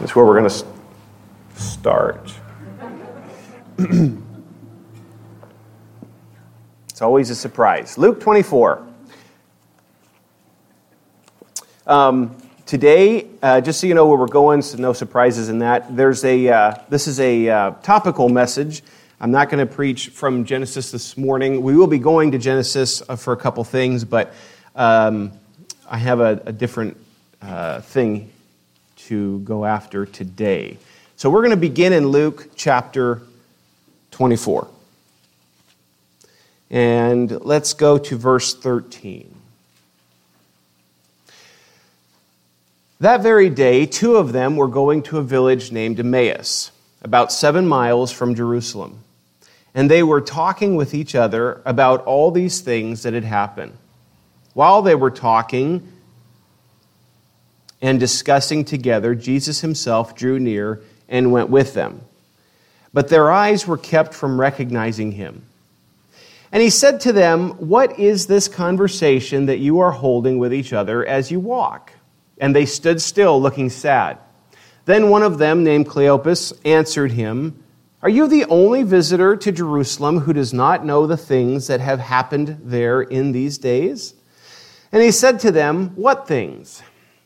That's where we're going to start. it's always a surprise. Luke 24. Um, today, uh, just so you know where we're going, so no surprises in that. There's a. Uh, this is a uh, topical message. I'm not going to preach from Genesis this morning. We will be going to Genesis uh, for a couple things, but um, I have a, a different uh, thing to go after today. So we're going to begin in Luke chapter 24. And let's go to verse 13. That very day, two of them were going to a village named Emmaus, about seven miles from Jerusalem. And they were talking with each other about all these things that had happened. While they were talking, and discussing together, Jesus himself drew near and went with them. But their eyes were kept from recognizing him. And he said to them, What is this conversation that you are holding with each other as you walk? And they stood still, looking sad. Then one of them, named Cleopas, answered him, Are you the only visitor to Jerusalem who does not know the things that have happened there in these days? And he said to them, What things?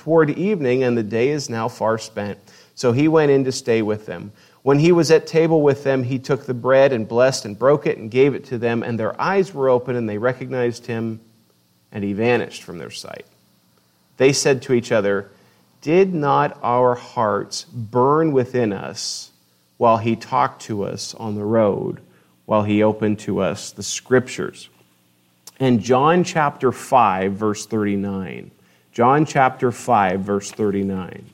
toward evening, and the day is now far spent. So he went in to stay with them. When he was at table with them, he took the bread and blessed and broke it and gave it to them, and their eyes were open, and they recognized him, and he vanished from their sight. They said to each other, Did not our hearts burn within us while he talked to us on the road, while he opened to us the scriptures? And John chapter 5, verse 39. John chapter 5, verse 39.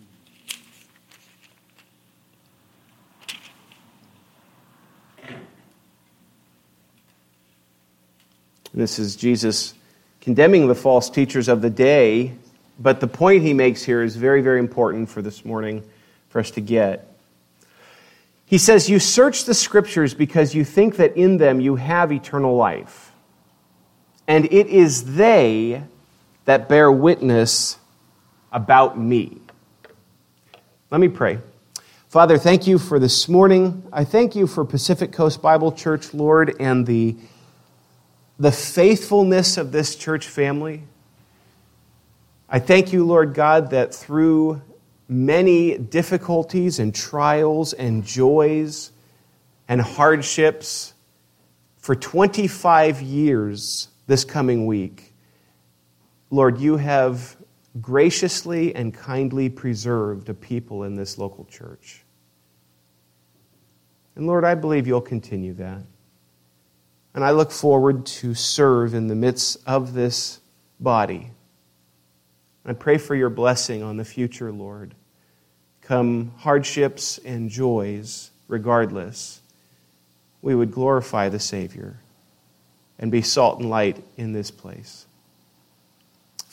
This is Jesus condemning the false teachers of the day, but the point he makes here is very, very important for this morning for us to get. He says, You search the scriptures because you think that in them you have eternal life. And it is they that bear witness about me. Let me pray. Father, thank you for this morning. I thank you for Pacific Coast Bible Church, Lord, and the, the faithfulness of this church family. I thank you, Lord God, that through many difficulties and trials and joys and hardships, for 25 years this coming week, Lord, you have graciously and kindly preserved a people in this local church. And Lord, I believe you'll continue that. And I look forward to serve in the midst of this body. I pray for your blessing on the future, Lord. Come hardships and joys, regardless, we would glorify the Savior and be salt and light in this place.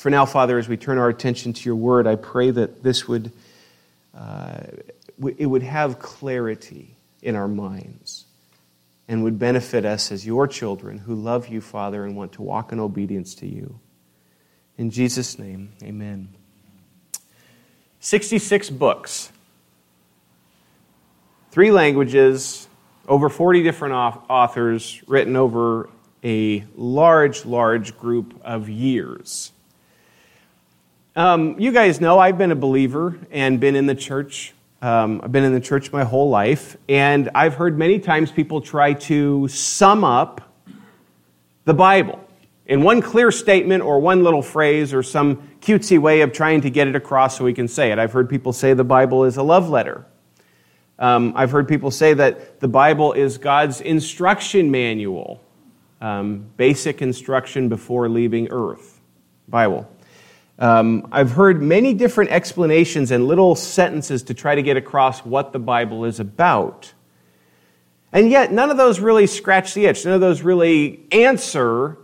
For now, Father, as we turn our attention to your word, I pray that this would, uh, it would have clarity in our minds. and would benefit us as your children who love you, Father, and want to walk in obedience to you. In Jesus' name, amen. 66 books, three languages, over 40 different authors, written over a large, large group of years. Um, you guys know I've been a believer and been in the church. Um, I've been in the church my whole life, and I've heard many times people try to sum up the Bible in one clear statement or one little phrase or some cutesy way of trying to get it across so we can say it. I've heard people say the Bible is a love letter. Um, I've heard people say that the Bible is God's instruction manual, um, basic instruction before leaving earth. Bible. Um, I've heard many different explanations and little sentences to try to get across what the Bible is about. And yet, none of those really scratch the itch. None of those really answer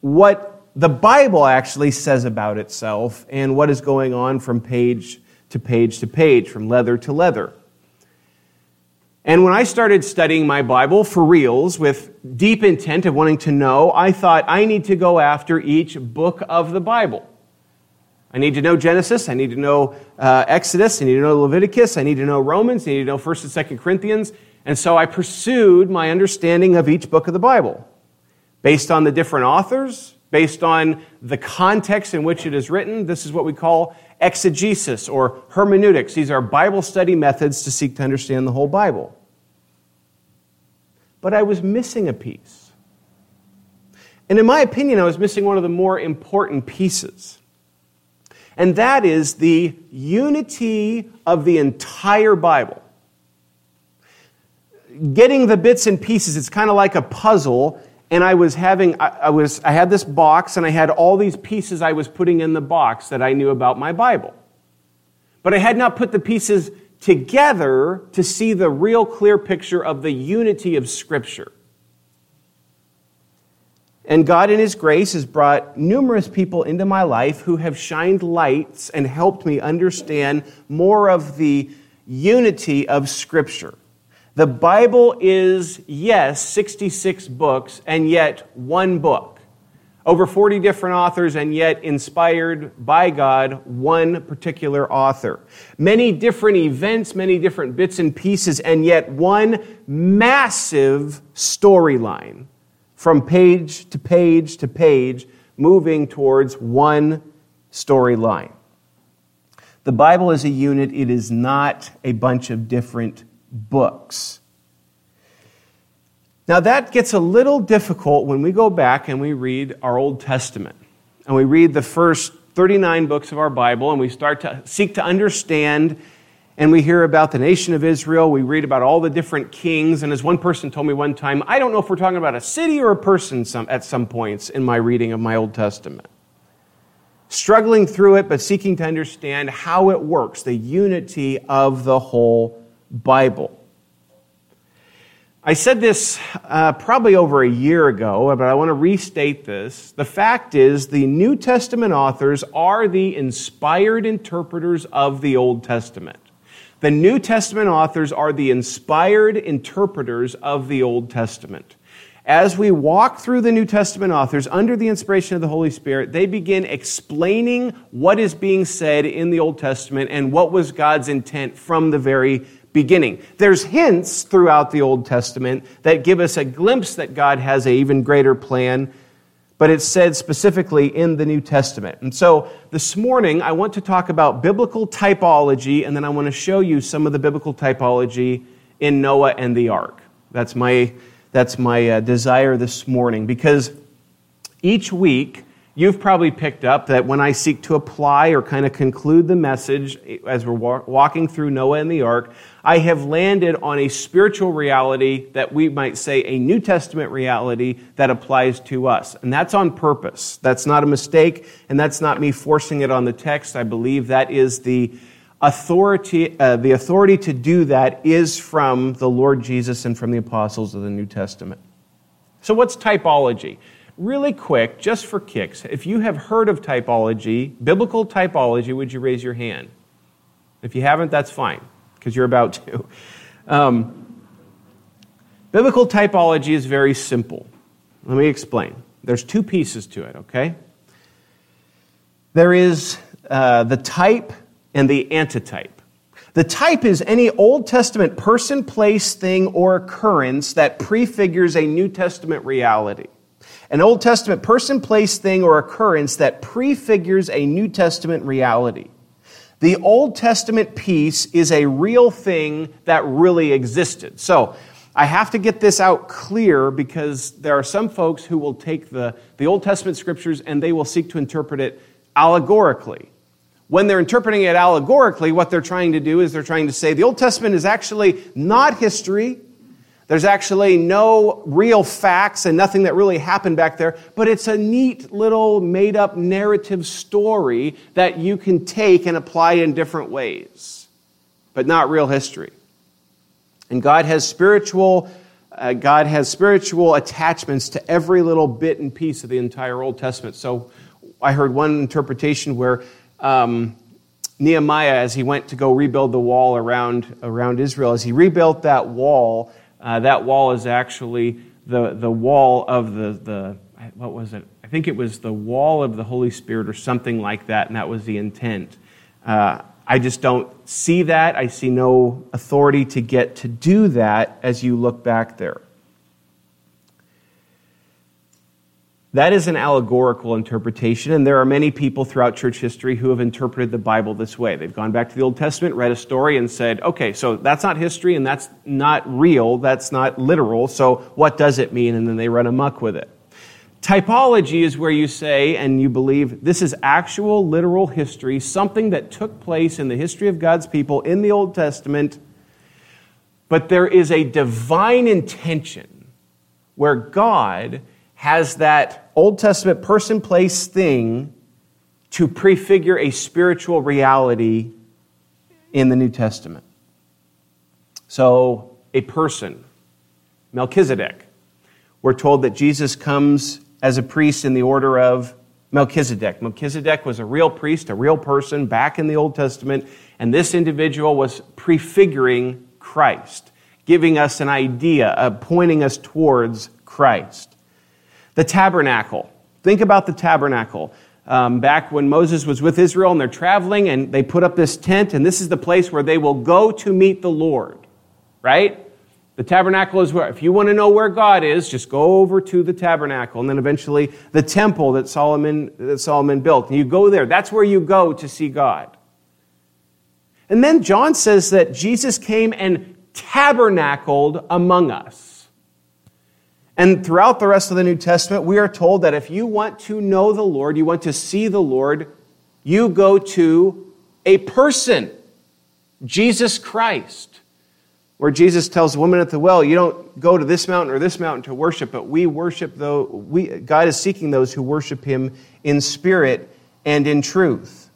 what the Bible actually says about itself and what is going on from page to page to page, from leather to leather. And when I started studying my Bible for reals with deep intent of wanting to know, I thought I need to go after each book of the Bible. I need to know Genesis. I need to know uh, Exodus. I need to know Leviticus. I need to know Romans. I need to know 1st and 2nd Corinthians. And so I pursued my understanding of each book of the Bible based on the different authors, based on the context in which it is written. This is what we call exegesis or hermeneutics. These are Bible study methods to seek to understand the whole Bible. But I was missing a piece. And in my opinion, I was missing one of the more important pieces. And that is the unity of the entire Bible. Getting the bits and pieces, it's kind of like a puzzle, and I was having, I, was, I had this box and I had all these pieces I was putting in the box that I knew about my Bible. But I had not put the pieces together to see the real clear picture of the unity of Scripture. And God, in His grace, has brought numerous people into my life who have shined lights and helped me understand more of the unity of Scripture. The Bible is, yes, 66 books, and yet one book. Over 40 different authors, and yet inspired by God, one particular author. Many different events, many different bits and pieces, and yet one massive storyline from page to page to page, moving towards one storyline. The Bible is a unit, it is not a bunch of different books. Now, that gets a little difficult when we go back and we read our Old Testament. And we read the first 39 books of our Bible and we start to seek to understand. And we hear about the nation of Israel. We read about all the different kings. And as one person told me one time, I don't know if we're talking about a city or a person some, at some points in my reading of my Old Testament. Struggling through it, but seeking to understand how it works, the unity of the whole Bible. I said this uh, probably over a year ago, but I want to restate this. The fact is, the New Testament authors are the inspired interpreters of the Old Testament. The New Testament authors are the inspired interpreters of the Old Testament. As we walk through the New Testament authors under the inspiration of the Holy Spirit, they begin explaining what is being said in the Old Testament and what was God's intent from the very beginning. There's hints throughout the Old Testament that give us a glimpse that God has an even greater plan, but it's said specifically in the New Testament. And so this morning, I want to talk about biblical typology, and then I want to show you some of the biblical typology in Noah and the ark. That's my, that's my uh, desire this morning, because each week, You've probably picked up that when I seek to apply or kind of conclude the message as we're walking through Noah and the ark, I have landed on a spiritual reality that we might say a New Testament reality that applies to us. And that's on purpose. That's not a mistake, and that's not me forcing it on the text. I believe that is the authority, uh, the authority to do that is from the Lord Jesus and from the apostles of the New Testament. So, what's typology? Really quick, just for kicks, if you have heard of typology, biblical typology, would you raise your hand? If you haven't, that's fine, because you're about to. Um, Biblical typology is very simple. Let me explain. There's two pieces to it, okay? There is uh, the type and the antitype. The type is any Old Testament person, place, thing, or occurrence that prefigures a New Testament reality. An Old Testament person, place, thing, or occurrence that prefigures a New Testament reality. The Old Testament piece is a real thing that really existed. So, I have to get this out clear because there are some folks who will take the, the Old Testament scriptures and they will seek to interpret it allegorically. When they're interpreting it allegorically, what they're trying to do is they're trying to say the Old Testament is actually not history. There's actually no real facts and nothing that really happened back there, but it's a neat little made up narrative story that you can take and apply in different ways, but not real history. And God has spiritual uh, God has spiritual attachments to every little bit and piece of the entire Old Testament. So I heard one interpretation where um, Nehemiah, as he went to go rebuild the wall around, around Israel, as he rebuilt that wall, uh, that wall is actually the, the wall of the, the, what was it? I think it was the wall of the Holy Spirit or something like that, and that was the intent. Uh, I just don't see that. I see no authority to get to do that as you look back there. That is an allegorical interpretation, and there are many people throughout church history who have interpreted the Bible this way. They've gone back to the Old Testament, read a story, and said, okay, so that's not history and that's not real, that's not literal, so what does it mean? And then they run amuck with it. Typology is where you say and you believe this is actual literal history, something that took place in the history of God's people in the Old Testament, but there is a divine intention where God has that Old Testament person, place, thing to prefigure a spiritual reality in the New Testament. So, a person, Melchizedek. We're told that Jesus comes as a priest in the order of Melchizedek. Melchizedek was a real priest, a real person back in the Old Testament, and this individual was prefiguring Christ, giving us an idea, uh, pointing us towards Christ. The tabernacle. Think about the tabernacle. Um, back when Moses was with Israel and they're traveling and they put up this tent, and this is the place where they will go to meet the Lord, right? The tabernacle is where, if you want to know where God is, just go over to the tabernacle. And then eventually the temple that Solomon, that Solomon built. And you go there. That's where you go to see God. And then John says that Jesus came and tabernacled among us. And throughout the rest of the New Testament, we are told that if you want to know the Lord, you want to see the Lord, you go to a person, Jesus Christ where Jesus tells the woman at the well, you don't go to this mountain or this mountain to worship, but we worship though we God is seeking those who worship him in spirit and in truth.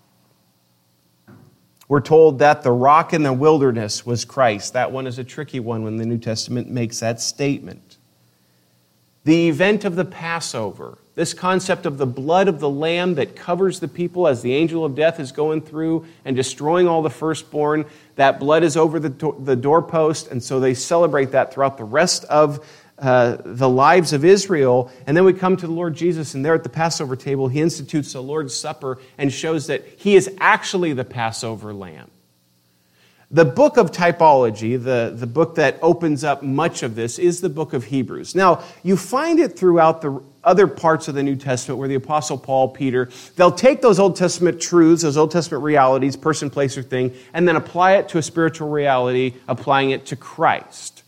We're told that the rock in the wilderness was Christ. That one is a tricky one when the New Testament makes that statement. The event of the Passover, this concept of the blood of the lamb that covers the people as the angel of death is going through and destroying all the firstborn, that blood is over the, do- the doorpost, and so they celebrate that throughout the rest of uh, the lives of Israel. And then we come to the Lord Jesus, and there at the Passover table, he institutes the Lord's Supper and shows that he is actually the Passover lamb. The book of typology, the, the book that opens up much of this, is the book of Hebrews. Now, you find it throughout the other parts of the New Testament where the Apostle Paul, Peter, they'll take those Old Testament truths, those Old Testament realities, person, place, or thing, and then apply it to a spiritual reality, applying it to Christ.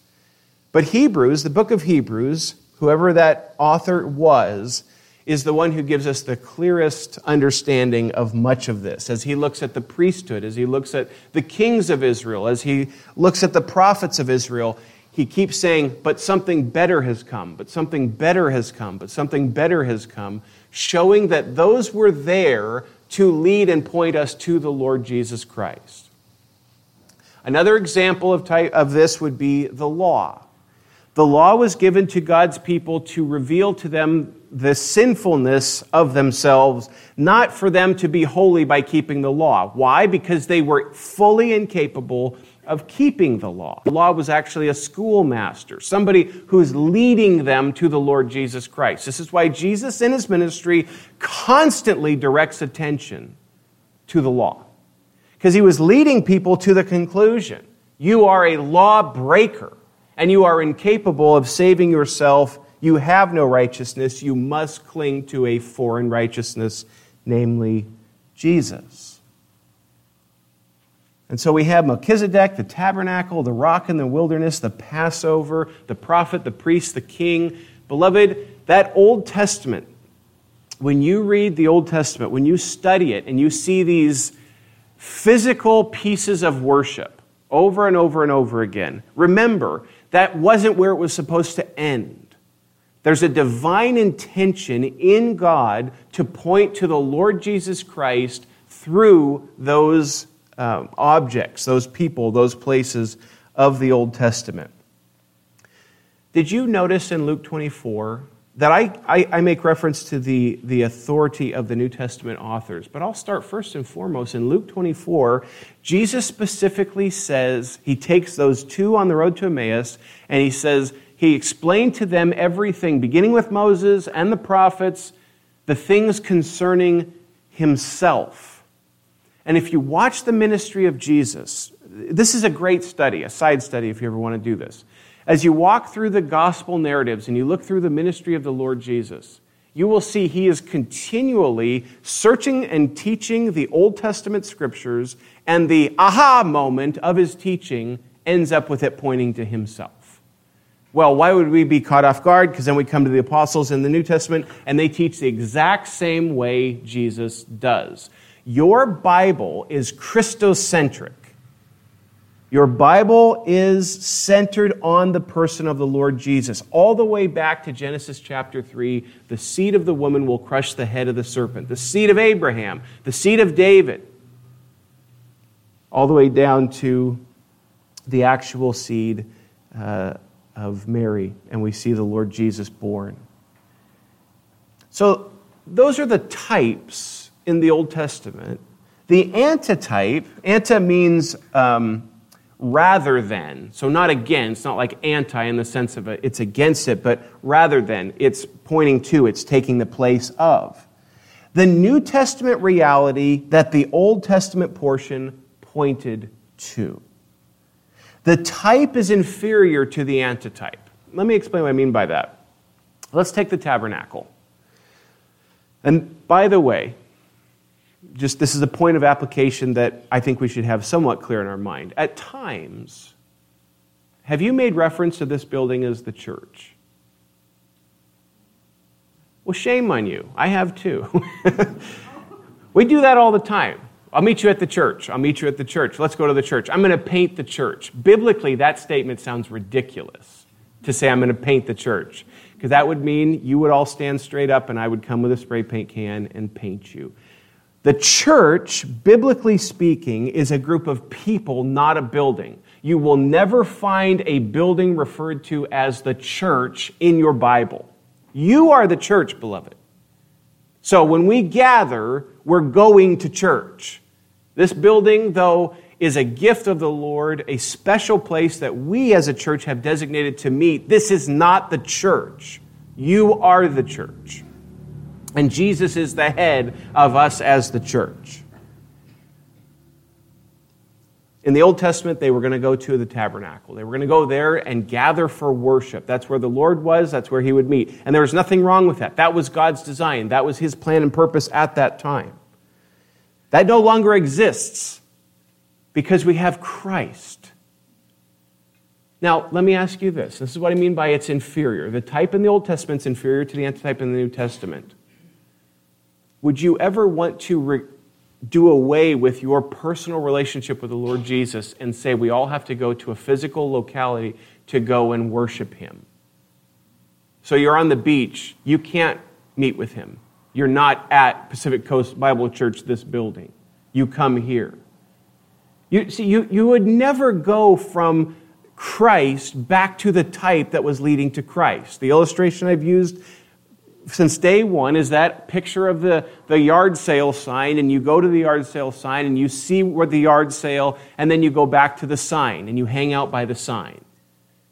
But Hebrews, the book of Hebrews, whoever that author was, is the one who gives us the clearest understanding of much of this. As he looks at the priesthood, as he looks at the kings of Israel, as he looks at the prophets of Israel, he keeps saying, But something better has come, but something better has come, but something better has come, showing that those were there to lead and point us to the Lord Jesus Christ. Another example of, type, of this would be the law. The law was given to God's people to reveal to them the sinfulness of themselves, not for them to be holy by keeping the law. Why? Because they were fully incapable of keeping the law. The law was actually a schoolmaster, somebody who's leading them to the Lord Jesus Christ. This is why Jesus in his ministry constantly directs attention to the law. Because he was leading people to the conclusion you are a law breaker and you are incapable of saving yourself. You have no righteousness. You must cling to a foreign righteousness, namely Jesus. And so we have Melchizedek, the tabernacle, the rock in the wilderness, the Passover, the prophet, the priest, the king. Beloved, that Old Testament, when you read the Old Testament, when you study it and you see these physical pieces of worship over and over and over again, remember that wasn't where it was supposed to end. There's a divine intention in God to point to the Lord Jesus Christ through those um, objects, those people, those places of the Old Testament. Did you notice in Luke 24 that I, I, I, make reference to the, the authority of the New Testament authors? But I'll start first and foremost. In Luke 24, Jesus specifically says, he takes those two on the road to Emmaus, and he says, he explained to them everything, beginning with Moses and the prophets, the things concerning himself. And if you watch the ministry of Jesus, this is a great study, a side study if you ever want to do this. As you walk through the gospel narratives and you look through the ministry of the Lord Jesus, you will see he is continually searching and teaching the Old Testament scriptures, and the aha moment of his teaching ends up with it pointing to himself. Well, why would we be caught off guard? Because then we come to the apostles in the New Testament, and they teach the exact same way Jesus does. Your Bible is Christocentric. Your Bible is centered on the person of the Lord Jesus. All the way back to Genesis chapter 3, the seed of the woman will crush the head of the serpent, the seed of Abraham, the seed of David, all the way down to the actual seed uh, of Mary, and we see the Lord Jesus born. So, those are the types in the Old Testament. The antitype, anta means um, rather than. So not against, not like anti in the sense of a, it's against it, but rather than. It's pointing to, it's taking the place of. The New Testament reality that the Old Testament portion pointed to. The type is inferior to the antitype. Let me explain what I mean by that. Let's take the tabernacle. And by the way, just this is a point of application that I think we should have somewhat clear in our mind. At times, have you made reference to this building as the church? Well, shame on you. I have too. we do that all the time. I'll meet you at the church. I'll meet you at the church. Let's go to the church. I'm going to paint the church. Biblically, that statement sounds ridiculous to say I'm going to paint the church because that would mean you would all stand straight up and I would come with a spray paint can and paint you. The church, biblically speaking, is a group of people, not a building. You will never find a building referred to as the church in your Bible. You are the church, beloved. So when we gather, we're going to church. This building, though, is a gift of the Lord, a special place that we as a church have designated to meet. This is not the church. You are the church. And Jesus is the head of us as the church. In the Old Testament, they were going to go to the tabernacle. They were going to go there and gather for worship. That's where the Lord was, that's where he would meet. And there was nothing wrong with that. That was God's design, that was his plan and purpose at that time. That no longer exists because we have Christ. Now, let me ask you this. This is what I mean by it's inferior. The type in the Old Testament is inferior to the antitype in the New Testament. Would you ever want to re- do away with your personal relationship with the Lord Jesus and say we all have to go to a physical locality to go and worship Him? So you're on the beach, you can't meet with Him. You're not at Pacific Coast Bible Church, this building. You come here. You, see, you, you would never go from Christ back to the type that was leading to Christ. The illustration I've used since day one is that picture of the, the yard sale sign, and you go to the yard sale sign and you see where the yard sale, and then you go back to the sign and you hang out by the sign.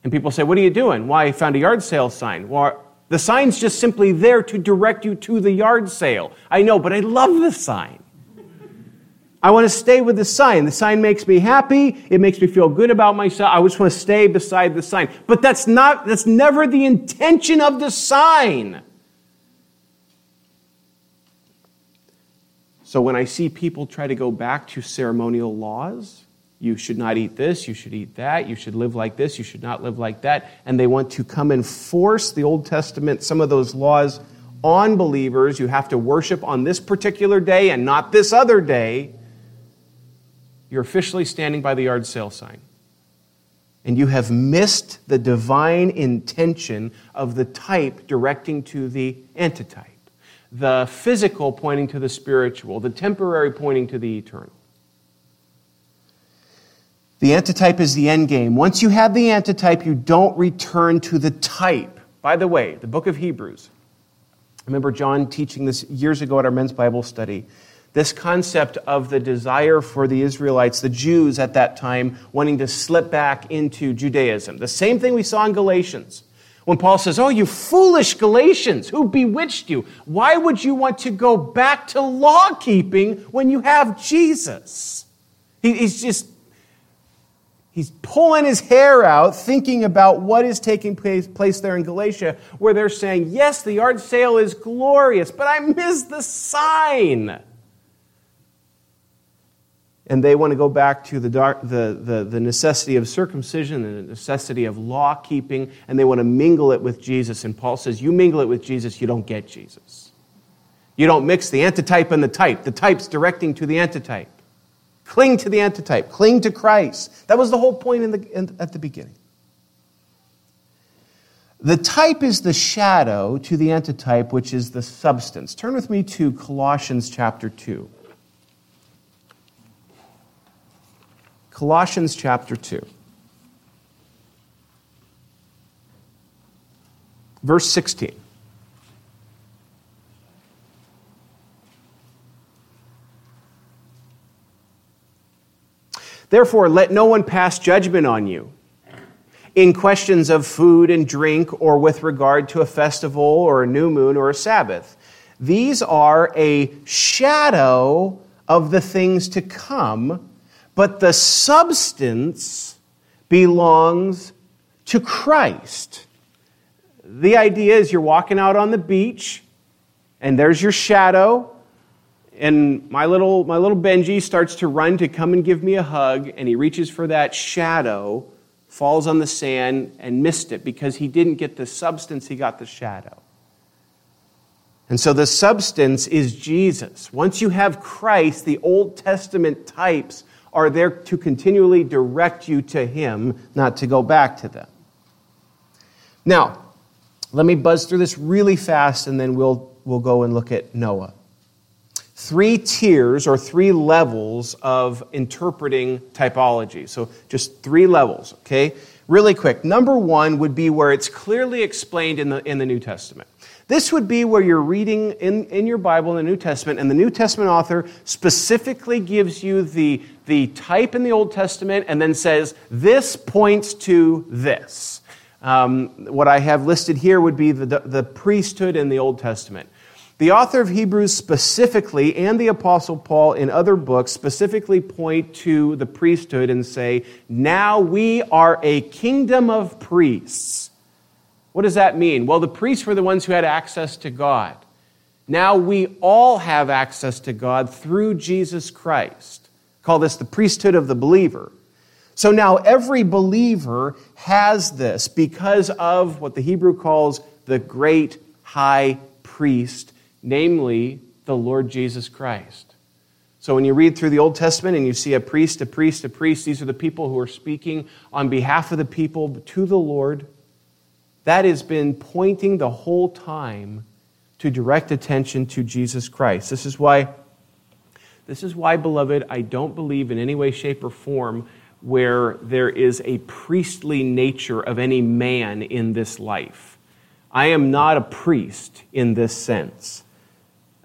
And people say, What are you doing? Why, I found a yard sale sign. Well, the sign's just simply there to direct you to the yard sale. I know, but I love the sign. I want to stay with the sign. The sign makes me happy. It makes me feel good about myself. I just want to stay beside the sign. But that's not, that's never the intention of the sign. So when I see people try to go back to ceremonial laws, you should not eat this, you should eat that, you should live like this, you should not live like that, and they want to come and force the Old Testament, some of those laws on believers, you have to worship on this particular day and not this other day, you're officially standing by the yard sale sign. And you have missed the divine intention of the type directing to the antitype the physical pointing to the spiritual, the temporary pointing to the eternal. The antitype is the end game. Once you have the antitype, you don't return to the type. By the way, the book of Hebrews. I remember John teaching this years ago at our men's Bible study. This concept of the desire for the Israelites, the Jews at that time, wanting to slip back into Judaism. The same thing we saw in Galatians. When Paul says, Oh, you foolish Galatians, who bewitched you? Why would you want to go back to law keeping when you have Jesus? He, he's just, he's pulling his hair out, thinking about what is taking place, place there in Galatia, where they're saying, Yes, the yard sale is glorious, but I miss the sign and they want to go back to the, dark, the, the, the, necessity of circumcision and the necessity of law keeping, and they want to mingle it with Jesus. And Paul says, You mingle it with Jesus, you don't get Jesus. You don't mix the antitype and the type. The type's directing to the antitype. Cling to the antitype, cling to Christ. That was the whole point in the, in, at the beginning. The type is the shadow to the antitype, which is the substance. Turn with me to Colossians chapter 2. Colossians chapter 2. Verse 16. Therefore, let no one pass judgment on you in questions of food and drink or with regard to a festival or a new moon or a Sabbath. These are a shadow of the things to come but the substance belongs to Christ. The idea is you're walking out on the beach, and there's your shadow, and my little, my little Benji starts to run to come and give me a hug, and he reaches for that shadow, falls on the sand, and missed it because he didn't get the substance, he got the shadow. And so the substance is Jesus. Once you have Christ, the Old Testament types are there to continually direct you to Him, not to go back to them. Now, let me buzz through this really fast and then we'll, we'll go and look at Noah. Three tiers or three levels of interpreting typology. So, just three levels, okay? Really quick. Number one would be where it's clearly explained in the, in the New Testament. This would be where you're reading in, in your Bible in the New Testament, and the New Testament author specifically gives you the, the type in the Old Testament and then says, This points to this. Um, what I have listed here would be the, the, the priesthood in the Old Testament. The author of Hebrews specifically, and the Apostle Paul in other books, specifically point to the priesthood and say, Now we are a kingdom of priests. What does that mean? Well, the priests were the ones who had access to God. Now we all have access to God through Jesus Christ. Call this the priesthood of the believer. So now every believer has this because of what the Hebrew calls the great high priest, namely the Lord Jesus Christ. So when you read through the Old Testament and you see a priest, a priest, a priest, these are the people who are speaking on behalf of the people to the Lord. That has been pointing the whole time to direct attention to Jesus Christ. This is why, this is why, beloved, I don't believe in any way, shape, or form where there is a priestly nature of any man in this life. I am not a priest in this sense.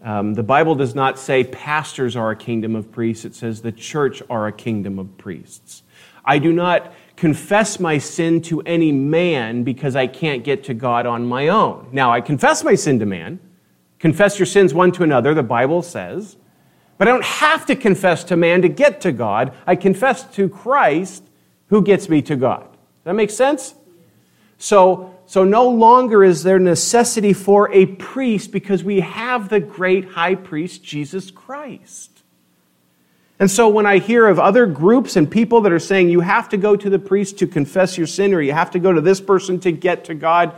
Um, the Bible does not say pastors are a kingdom of priests, it says the church are a kingdom of priests. I do not confess my sin to any man because I can't get to God on my own. Now, I confess my sin to man. Confess your sins one to another, the Bible says. But I don't have to confess to man to get to God. I confess to Christ who gets me to God. Does that make sense? So, so no longer is there necessity for a priest because we have the great high priest, Jesus Christ. And so when I hear of other groups and people that are saying you have to go to the priest to confess your sin or you have to go to this person to get to God,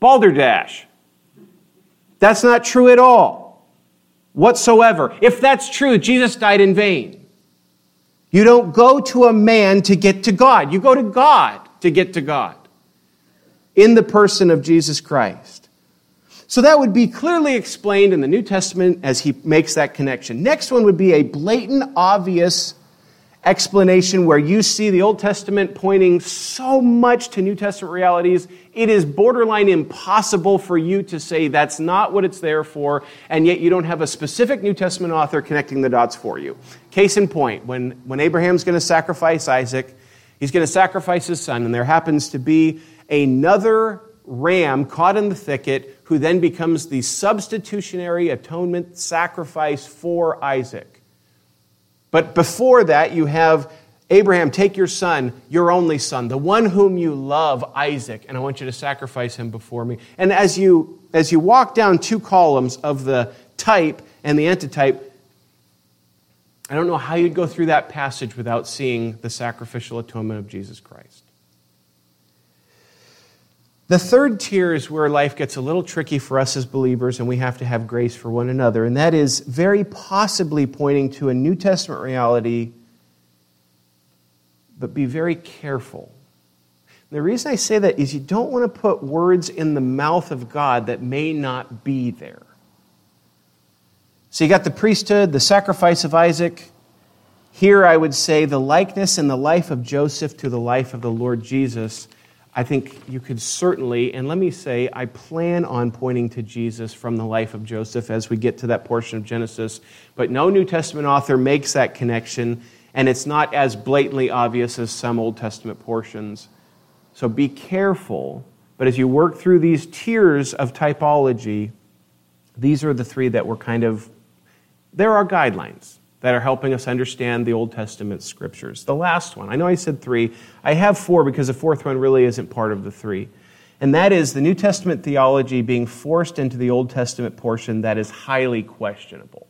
balderdash. That's not true at all, whatsoever. If that's true, Jesus died in vain. You don't go to a man to get to God, you go to God to get to God in the person of Jesus Christ. So that would be clearly explained in the New Testament as he makes that connection. Next one would be a blatant, obvious explanation where you see the Old Testament pointing so much to New Testament realities, it is borderline impossible for you to say that's not what it's there for, and yet you don't have a specific New Testament author connecting the dots for you. Case in point, when, when Abraham's going to sacrifice Isaac, he's going to sacrifice his son, and there happens to be another ram caught in the thicket who then becomes the substitutionary atonement sacrifice for Isaac. But before that, you have Abraham, take your son, your only son, the one whom you love, Isaac, and I want you to sacrifice him before me. And as you, as you walk down two columns of the type and the antitype, I don't know how you'd go through that passage without seeing the sacrificial atonement of Jesus Christ. The third tier is where life gets a little tricky for us as believers, and we have to have grace for one another. And that is very possibly pointing to a New Testament reality, but be very careful. The reason I say that is you don't want to put words in the mouth of God that may not be there. So you got the priesthood, the sacrifice of Isaac. Here I would say the likeness in the life of Joseph to the life of the Lord Jesus I think you could certainly, and let me say, I plan on pointing to Jesus from the life of Joseph as we get to that portion of Genesis, but no New Testament author makes that connection, and it's not as blatantly obvious as some Old Testament portions. So be careful, but as you work through these tiers of typology, these are the three that were kind of, there are guidelines that are helping us understand the Old Testament scriptures. The last one, I know I said three, I have four because the fourth one really isn't part of the three. And that is the New Testament theology being forced into the Old Testament portion that is highly questionable.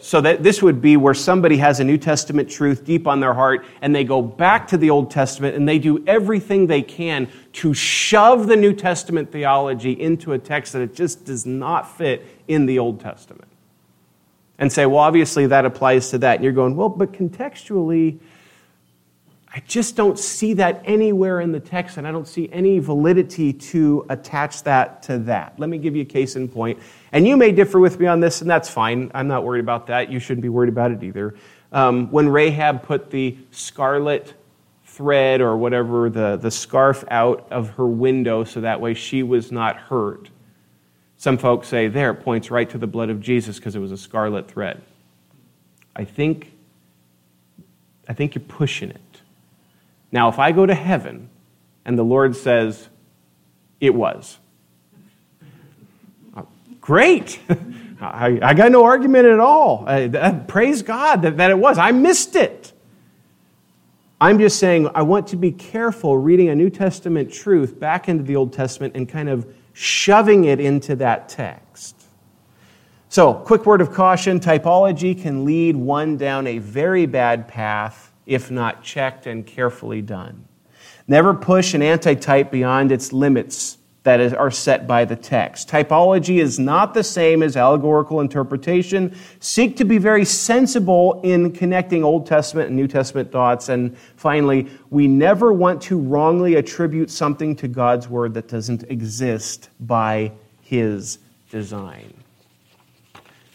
So that this would be where somebody has a New Testament truth deep on their heart and they go back to the Old Testament and they do everything they can to shove the New Testament theology into a text that it just does not fit in the Old Testament and say, well, obviously that applies to that. And you're going, well, but contextually, I just don't see that anywhere in the text, and I don't see any validity to attach that to that. Let me give you a case in point. And you may differ with me on this, and that's fine. I'm not worried about that. You shouldn't be worried about it either. Um, when Rahab put the scarlet thread or whatever, the, the scarf out of her window so that way she was not hurt. Some folks say there, it points right to the blood of Jesus because it was a scarlet thread. I think, I think you're pushing it. Now, if I go to heaven and the Lord says, it was, uh, great. I, I, got no argument at all. I, praise God that, that it was. I missed it. I'm just saying I want to be careful reading a New Testament truth back into the Old Testament and kind of shoving it into that text. So, quick word of caution typology can lead one down a very bad path if not checked and carefully done. Never push an antitype beyond its limits that are set by the text. Typology is not the same as allegorical interpretation. Seek to be very sensible in connecting Old Testament and New Testament thoughts. And finally, we never want to wrongly attribute something to God's Word that doesn't exist by His design.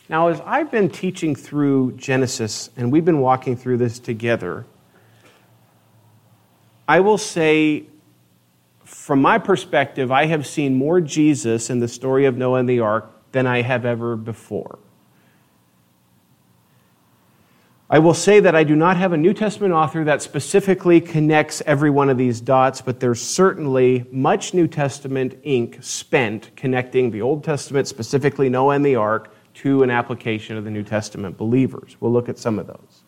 Now, as I've been teaching through Genesis, and we've been walking through this together, I will say, from my perspective, I have seen more Jesus in the story of Noah and the ark than I have ever before. I will say that I do not have a New Testament author that specifically connects every one of these dots, but there's certainly much New Testament ink spent connecting the Old Testament, specifically Noah and the ark, to an application of the New Testament believers. We'll look at some of those.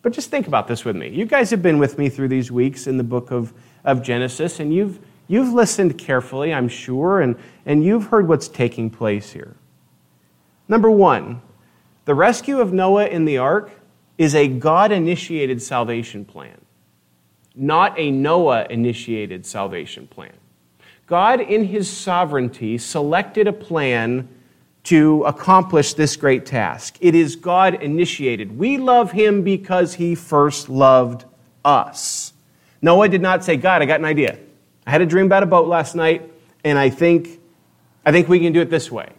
But just think about this with me. You guys have been with me through these weeks in the book of, of Genesis, and you've, you've listened carefully, I'm sure, and, and you've heard what's taking place here. Number one, the rescue of Noah in the ark is a God initiated salvation plan, not a Noah initiated salvation plan. God, in his sovereignty, selected a plan to accomplish this great task. It is God initiated. We love him because he first loved us. Noah did not say, God, I got an idea. I had a dream about a boat last night, and I think, I think we can do it this way.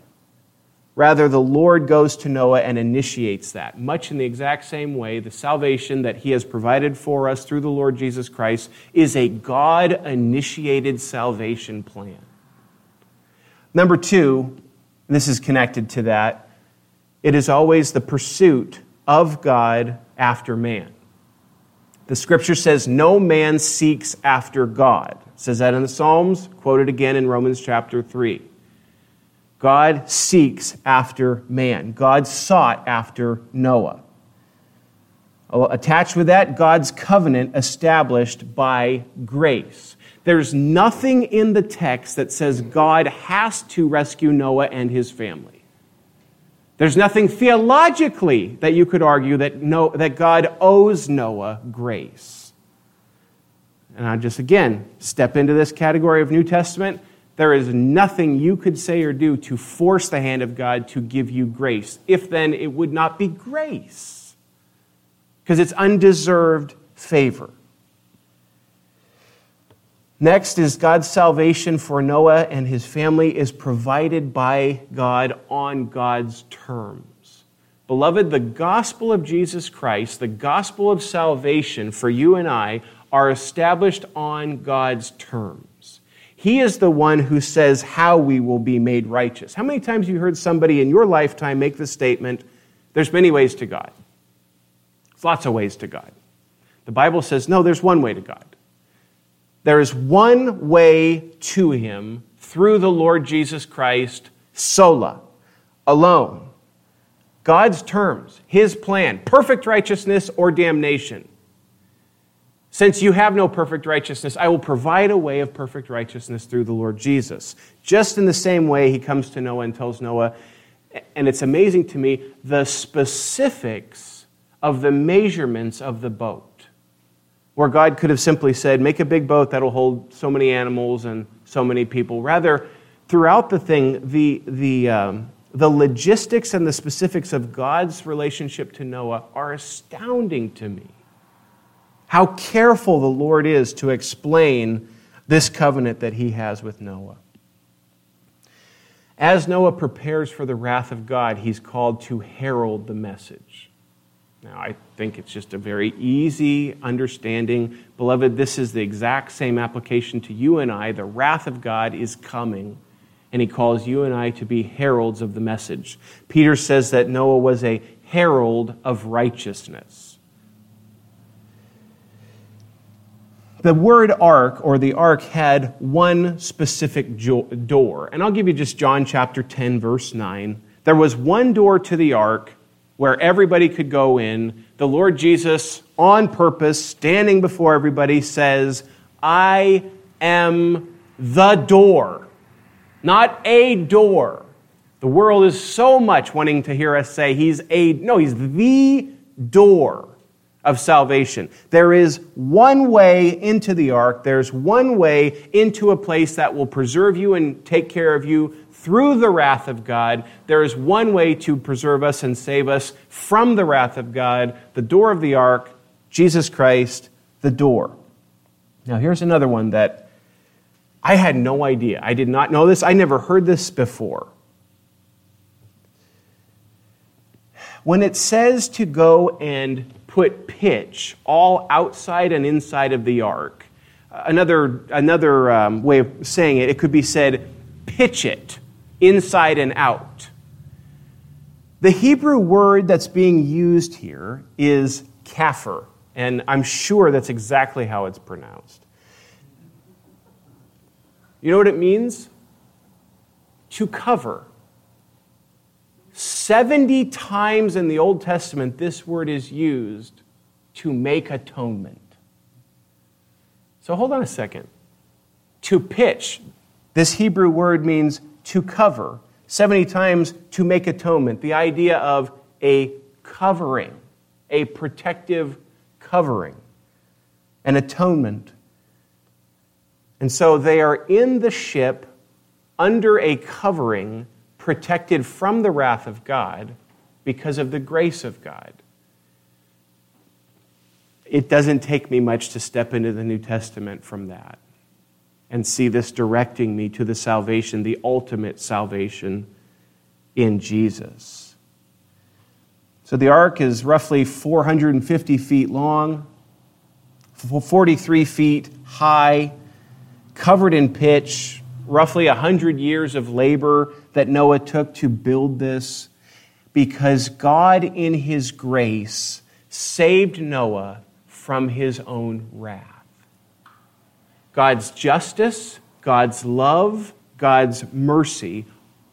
Rather, the Lord goes to Noah and initiates that. Much in the exact same way, the salvation that He has provided for us through the Lord Jesus Christ is a God initiated salvation plan. Number two, this is connected to that, it is always the pursuit of God after man. The scripture says, No man seeks after God. It says that in the Psalms, quoted again in Romans chapter 3. God seeks after man. God sought after Noah. Attached with that, God's covenant established by grace. There's nothing in the text that says God has to rescue Noah and his family. There's nothing theologically that you could argue that, no, that God owes Noah grace. And I just, again, step into this category of New Testament. There is nothing you could say or do to force the hand of God to give you grace. If then, it would not be grace, because it's undeserved favor. Next is God's salvation for Noah and his family is provided by God on God's terms. Beloved, the gospel of Jesus Christ, the gospel of salvation for you and I, are established on God's terms. He is the one who says how we will be made righteous. How many times have you heard somebody in your lifetime make the statement, there's many ways to God? There's lots of ways to God. The Bible says, no, there's one way to God. There is one way to Him through the Lord Jesus Christ, sola, alone. God's terms, His plan, perfect righteousness or damnation. Since you have no perfect righteousness, I will provide a way of perfect righteousness through the Lord Jesus. Just in the same way, he comes to Noah and tells Noah, and it's amazing to me, the specifics of the measurements of the boat. Where God could have simply said, make a big boat that'll hold so many animals and so many people. Rather, throughout the thing, the, the, um, the logistics and the specifics of God's relationship to Noah are astounding to me how careful the Lord is to explain this covenant that he has with Noah. As Noah prepares for the wrath of God, he's called to herald the message. Now, I think it's just a very easy understanding. Beloved, this is the exact same application to you and I. The wrath of God is coming, and he calls you and I to be heralds of the message. Peter says that Noah was a herald of righteousness. the word ark or the ark had one specific door. And I'll give you just John chapter 10, verse 9. There was one door to the ark where everybody could go in. The Lord Jesus, on purpose, standing before everybody, says, I am the door, not a door. The world is so much wanting to hear us say he's a, no, he's the door of salvation. There is one way into the ark, there's one way into a place that will preserve you and take care of you through the wrath of God. There is one way to preserve us and save us from the wrath of God the door of the ark, Jesus Christ, the door. Now, here's another one that I had no idea. I did not know this, I never heard this before. When it says to go and put pitch all outside and inside of the ark, another, another um, way of saying it, it could be said, pitch it inside and out. The Hebrew word that's being used here is kafir, and I'm sure that's exactly how it's pronounced. You know what it means? To cover. 70 times in the Old Testament, this word is used to make atonement. So hold on a second. To pitch, this Hebrew word means to cover. 70 times to make atonement. The idea of a covering, a protective covering, an atonement. And so they are in the ship under a covering, protected from the wrath of God because of the grace of God. It doesn't take me much to step into the New Testament from that and see this directing me to the salvation, the ultimate salvation in Jesus. So the ark is roughly 450 feet long, 43 feet high, covered in pitch, roughly 100 years of labor that Noah took to build this, because God, in his grace, saved Noah from his own wrath. God's justice, God's love, God's mercy,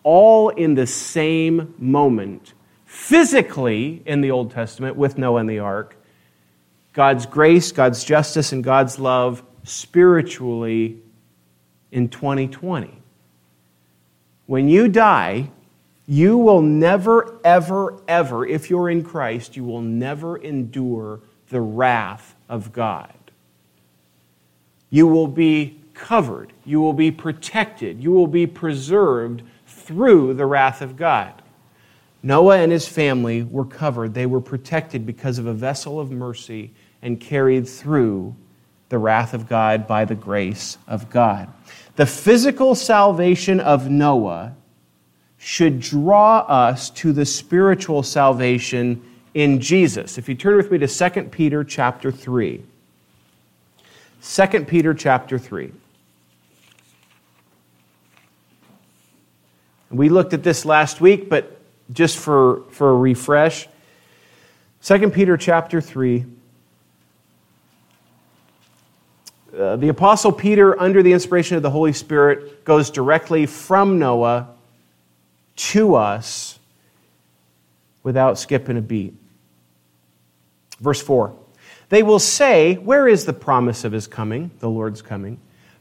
all in the same moment, physically in the Old Testament with Noah and the ark. God's grace, God's justice, and God's love spiritually in 2020. When you die, you will never, ever, ever, if you're in Christ, you will never endure the wrath of God. You will be covered. You will be protected. You will be preserved through the wrath of God. Noah and his family were covered. They were protected because of a vessel of mercy and carried through the wrath of God by the grace of God. The physical salvation of Noah should draw us to the spiritual salvation in Jesus. If you turn with me to 2 Peter chapter 3. 2 Peter chapter 3. We looked at this last week, but just for, for a refresh, 2 Peter chapter 3. Uh, the Apostle Peter, under the inspiration of the Holy Spirit, goes directly from Noah to us without skipping a beat. Verse 4 they will say, Where is the promise of his coming, the Lord's coming?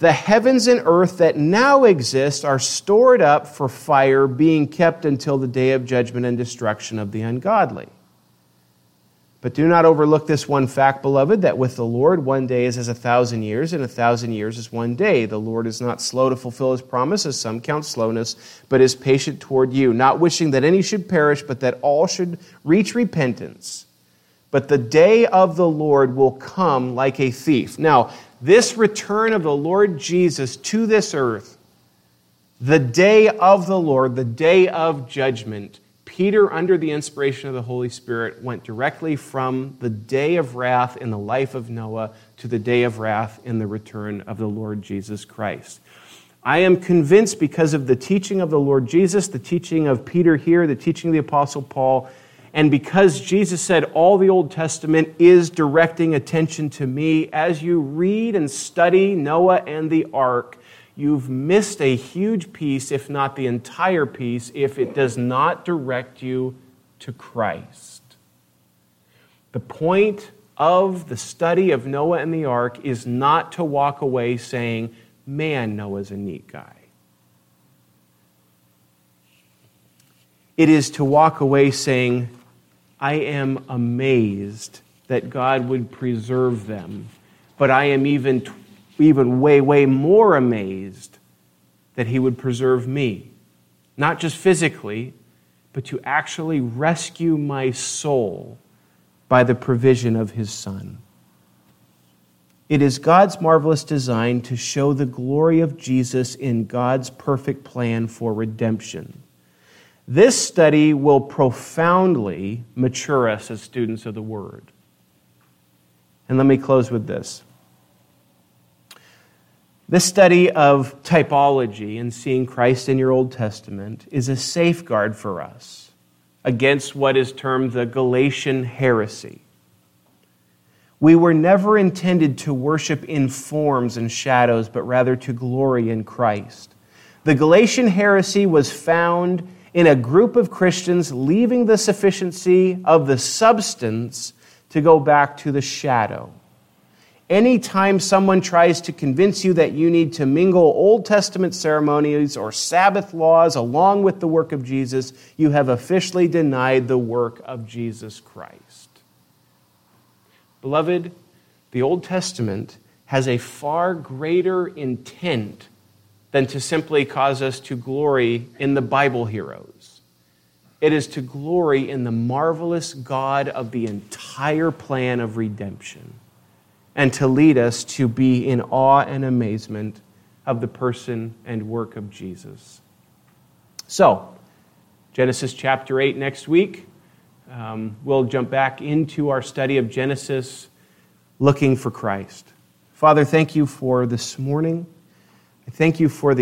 the heavens and earth that now exist are stored up for fire, being kept until the day of judgment and destruction of the ungodly. But do not overlook this one fact, beloved, that with the Lord one day is as a thousand years, and a thousand years is one day. The Lord is not slow to fulfill his promise, as some count slowness, but is patient toward you, not wishing that any should perish, but that all should reach repentance. But the day of the Lord will come like a thief. Now, this return of the Lord Jesus to this earth, the day of the Lord, the day of judgment, Peter, under the inspiration of the Holy Spirit, went directly from the day of wrath in the life of Noah to the day of wrath in the return of the Lord Jesus Christ. I am convinced because of the teaching of the Lord Jesus, the teaching of Peter here, the teaching of the Apostle Paul, and because Jesus said all the Old Testament is directing attention to me, as you read and study Noah and the ark, you've missed a huge piece, if not the entire piece, if it does not direct you to Christ. The point of the study of Noah and the ark is not to walk away saying, Man, Noah's a neat guy. It is to walk away saying, I am amazed that God would preserve them But I am even, even way, way more amazed that he would preserve me, not just physically, but to actually rescue my soul by the provision of his Son. It is God's marvelous design to show the glory of Jesus in God's perfect plan for redemption. This study will profoundly mature us as students of the Word. And let me close with this. This study of typology and seeing Christ in your Old Testament is a safeguard for us against what is termed the Galatian heresy. We were never intended to worship in forms and shadows, but rather to glory in Christ. The Galatian heresy was found in a group of Christians leaving the sufficiency of the substance to go back to the shadow. Anytime someone tries to convince you that you need to mingle Old Testament ceremonies or Sabbath laws along with the work of Jesus, you have officially denied the work of Jesus Christ. Beloved, the Old Testament has a far greater intent than to simply cause us to glory in the Bible heroes. It is to glory in the marvelous God of the entire plan of redemption and to lead us to be in awe and amazement of the person and work of Jesus. So, Genesis chapter 8 next week. Um, we'll jump back into our study of Genesis looking for Christ. Father, thank you for this morning. I thank you for the